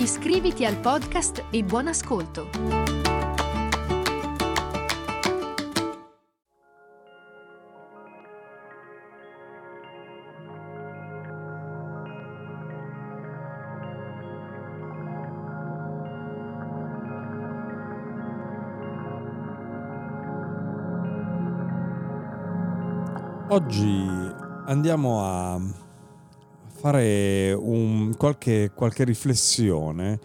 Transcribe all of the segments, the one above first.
Iscriviti al podcast e buon ascolto! Oggi andiamo a fare un, qualche, qualche, riflessione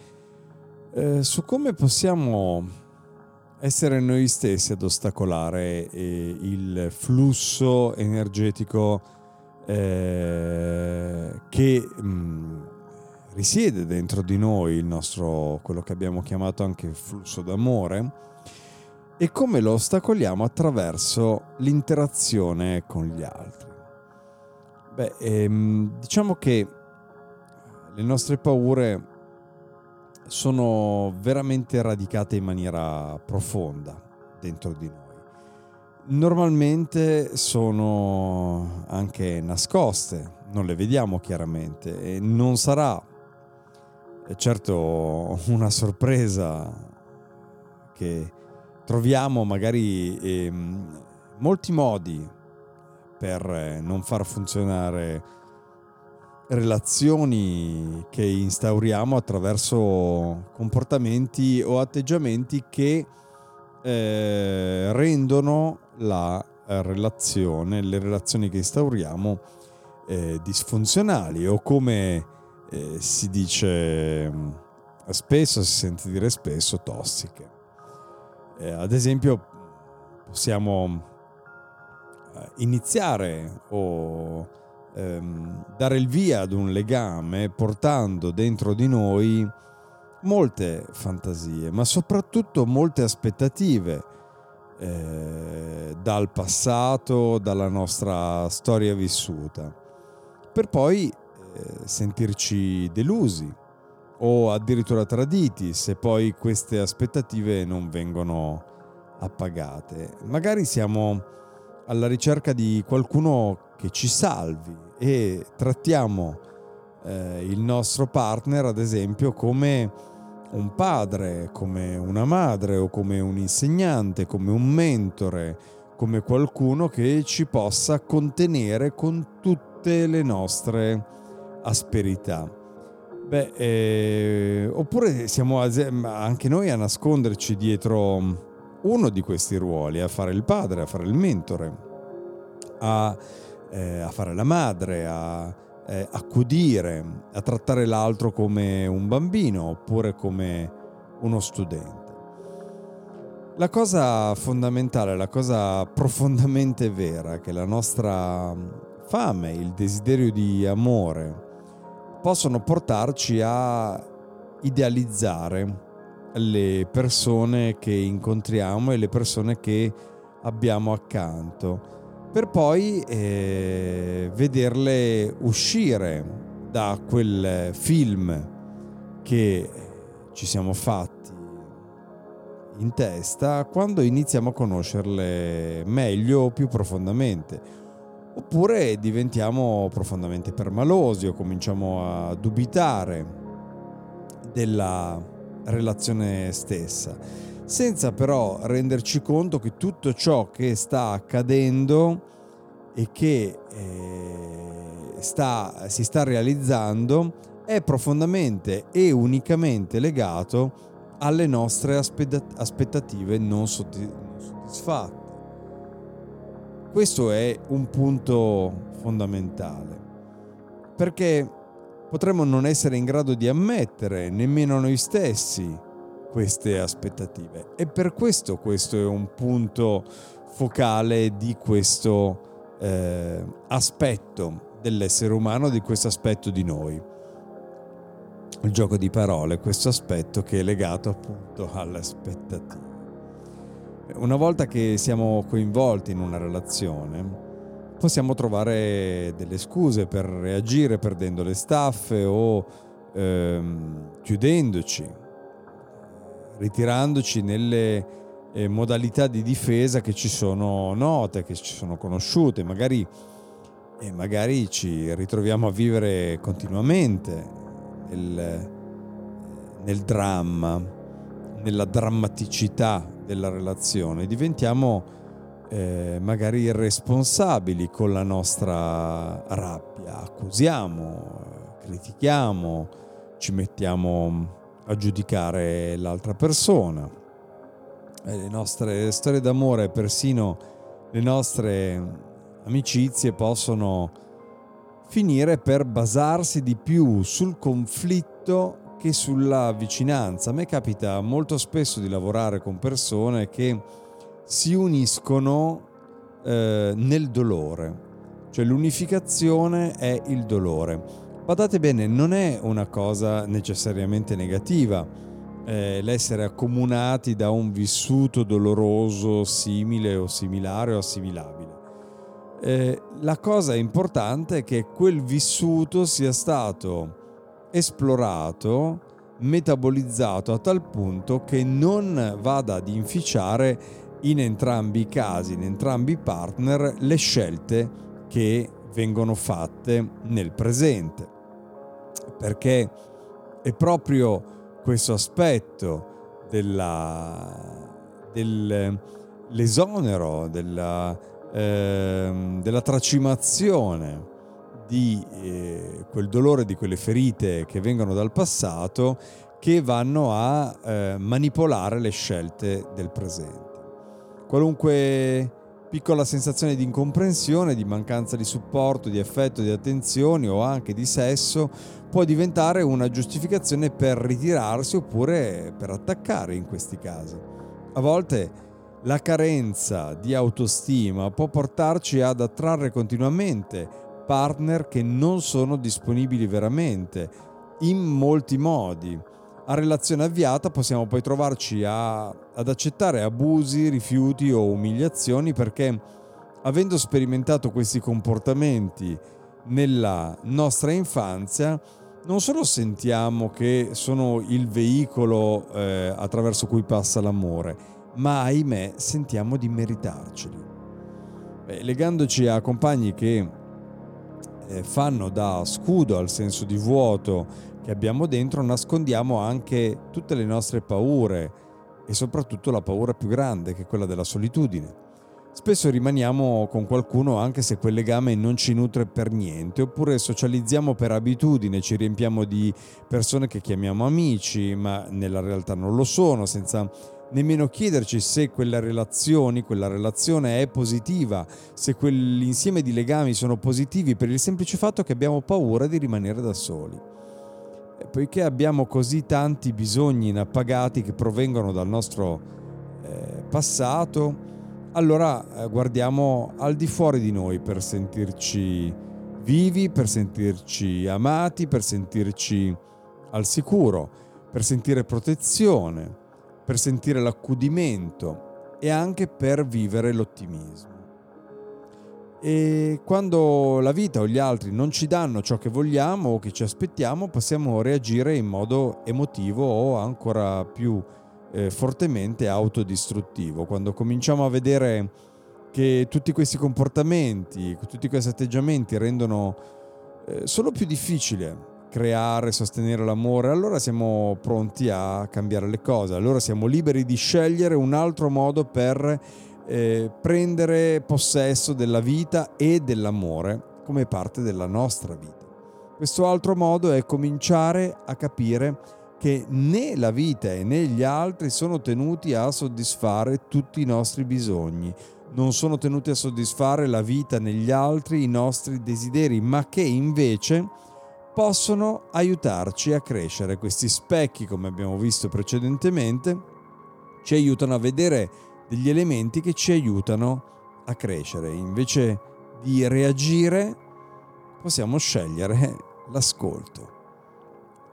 eh, su come possiamo essere noi stessi ad ostacolare eh, il flusso energetico eh, che mh, mm, risiede dentro di noi, il nostro, quello che abbiamo chiamato anche flusso d'amore, e come lo ostacoliamo attraverso l'interazione con gli altri. Beh, ehm, diciamo che le nostre paure sono veramente radicate in maniera profonda dentro di noi. Normalmente sono anche nascoste, non le vediamo chiaramente e non sarà certo una sorpresa che troviamo magari ehm, molti modi per eh, non far funzionare relazioni che instauriamo attraverso comportamenti o atteggiamenti che eh, rendono la relazione, le relazioni che instauriamo eh, disfunzionali o come eh, si dice spesso, si sente dire spesso, tossiche. Eh, ad esempio possiamo eh, iniziare o ehm, dare il via ad un legame portando dentro di noi molte fantasie, ma soprattutto molte aspettative eh, dal passato, dalla nostra storia vissuta, per poi eh, sentirci delusi o addirittura traditi se poi queste aspettative non vengono appagate. Magari siamo alla ricerca di qualcuno che ci salvi e trattiamo eh, il nostro partner, ad esempio, come un padre, come una madre o come un insegnante, come un mentore, come qualcuno che ci possa contenere con tutte le nostre asperità. Beh, eh, oppure siamo anche noi a nasconderci dietro uno di questi ruoli, a fare il padre, a fare il mentore, a, eh, a fare la madre, a eh, accudire, a trattare l'altro come un bambino oppure come uno studente. La cosa fondamentale, la cosa profondamente vera, che la nostra fame, il desiderio di amore possono portarci a idealizzare le persone che incontriamo e le persone che abbiamo accanto, per poi eh, vederle uscire da quel film che ci siamo fatti in testa quando iniziamo a conoscerle meglio o più profondamente. Oppure diventiamo profondamente permalosi o cominciamo a dubitare della relazione stessa, senza però renderci conto che tutto ciò che sta accadendo e che eh, sta, si sta realizzando è profondamente e unicamente legato alle nostre aspettative non soddisfatte. Questo è un punto fondamentale, perché potremmo non essere in grado di ammettere nemmeno noi stessi queste aspettative. E per questo questo è un punto focale di questo eh, aspetto dell'essere umano, di questo aspetto di noi. il gioco di parole, questo aspetto che è legato appunto alle aspettative. Una volta che siamo coinvolti in una relazione, possiamo trovare delle scuse per reagire perdendo le staffe o ehm, chiudendoci, ritirandoci nelle eh, modalità di difesa che ci sono note, che ci sono conosciute, magari, e magari ci ritroviamo a vivere continuamente nel, nel dramma, nella drammaticità della relazione, diventiamo eh, magari irresponsabili con la nostra rabbia, accusiamo, critichiamo, ci mettiamo a giudicare l'altra persona. E le nostre storie d'amore, persino le nostre amicizie possono finire per basarsi di più sul conflitto che sulla vicinanza. A me capita molto spesso di lavorare con persone che si uniscono eh, nel dolore, cioè l'unificazione è il dolore. Badate bene, non è una cosa necessariamente negativa eh, l'essere accomunati da un vissuto doloroso simile o similare o assimilabile eh, la cosa importante è che quel vissuto sia stato esplorato, metabolizzato a tal punto che non vada ad inficiare in entrambi i casi, in entrambi i partner, le scelte che vengono fatte nel presente. Perché è proprio questo aspetto dell'esonero, della, ehm, della tracimazione di eh, quel dolore, di quelle ferite che vengono dal passato, che vanno a eh, manipolare le scelte del presente. Qualunque piccola sensazione di incomprensione, di mancanza di supporto, di affetto, di attenzioni o anche di sesso può diventare una giustificazione per ritirarsi oppure per attaccare in questi casi. A volte la carenza di autostima può portarci ad attrarre continuamente partner che non sono disponibili veramente, in molti modi. A relazione avviata possiamo poi trovarci a, ad accettare abusi, rifiuti o umiliazioni perché avendo sperimentato questi comportamenti nella nostra infanzia, non solo sentiamo che sono il veicolo eh, attraverso cui passa l'amore, ma ahimè sentiamo di meritarceli. Beh, legandoci a compagni che eh, fanno da scudo al senso di vuoto che abbiamo dentro, nascondiamo anche tutte le nostre paure e soprattutto la paura più grande, che è quella della solitudine. Spesso rimaniamo con qualcuno anche se quel legame non ci nutre per niente, oppure socializziamo per abitudine, ci riempiamo di persone che chiamiamo amici, ma nella realtà non lo sono, senza nemmeno chiederci se quelle relazioni, quella relazione è positiva, se quell'insieme di legami sono positivi per il semplice fatto che abbiamo paura di rimanere da soli. Poiché abbiamo così tanti bisogni inappagati che provengono dal nostro eh, passato, allora eh, guardiamo al di fuori di noi per sentirci vivi, per sentirci amati, per sentirci al sicuro, per sentire protezione per sentire l'accudimento e anche per vivere l'ottimismo. E quando la vita o gli altri non ci danno ciò che vogliamo o che ci aspettiamo, possiamo reagire in modo emotivo o ancora più eh, fortemente autodistruttivo. Quando cominciamo a vedere che tutti questi comportamenti, tutti questi atteggiamenti rendono eh, solo più difficile creare, sostenere l'amore, allora siamo pronti a cambiare le cose, allora siamo liberi di scegliere un altro modo per eh, prendere possesso della vita e dell'amore come parte della nostra vita. Questo altro modo è cominciare a capire che né la vita né gli altri sono tenuti a soddisfare tutti i nostri bisogni, non sono tenuti a soddisfare la vita negli altri i nostri desideri, ma che invece possono aiutarci a crescere. Questi specchi, come abbiamo visto precedentemente, ci aiutano a vedere degli elementi che ci aiutano a crescere. Invece di reagire, possiamo scegliere l'ascolto.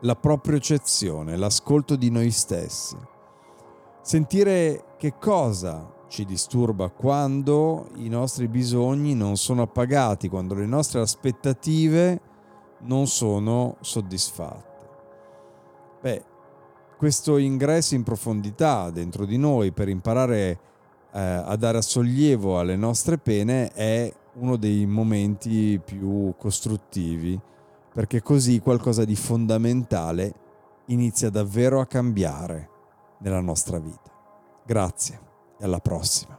la propriocezione, l'ascolto di noi stessi. Sentire che cosa ci disturba quando i nostri bisogni non sono appagati, quando le nostre aspettative non sono soddisfatte. Beh, questo ingresso in profondità dentro di noi per imparare eh, a dare sollievo alle nostre pene è uno dei momenti più costruttivi, perché così qualcosa di fondamentale inizia davvero a cambiare nella nostra vita. Grazie e alla prossima.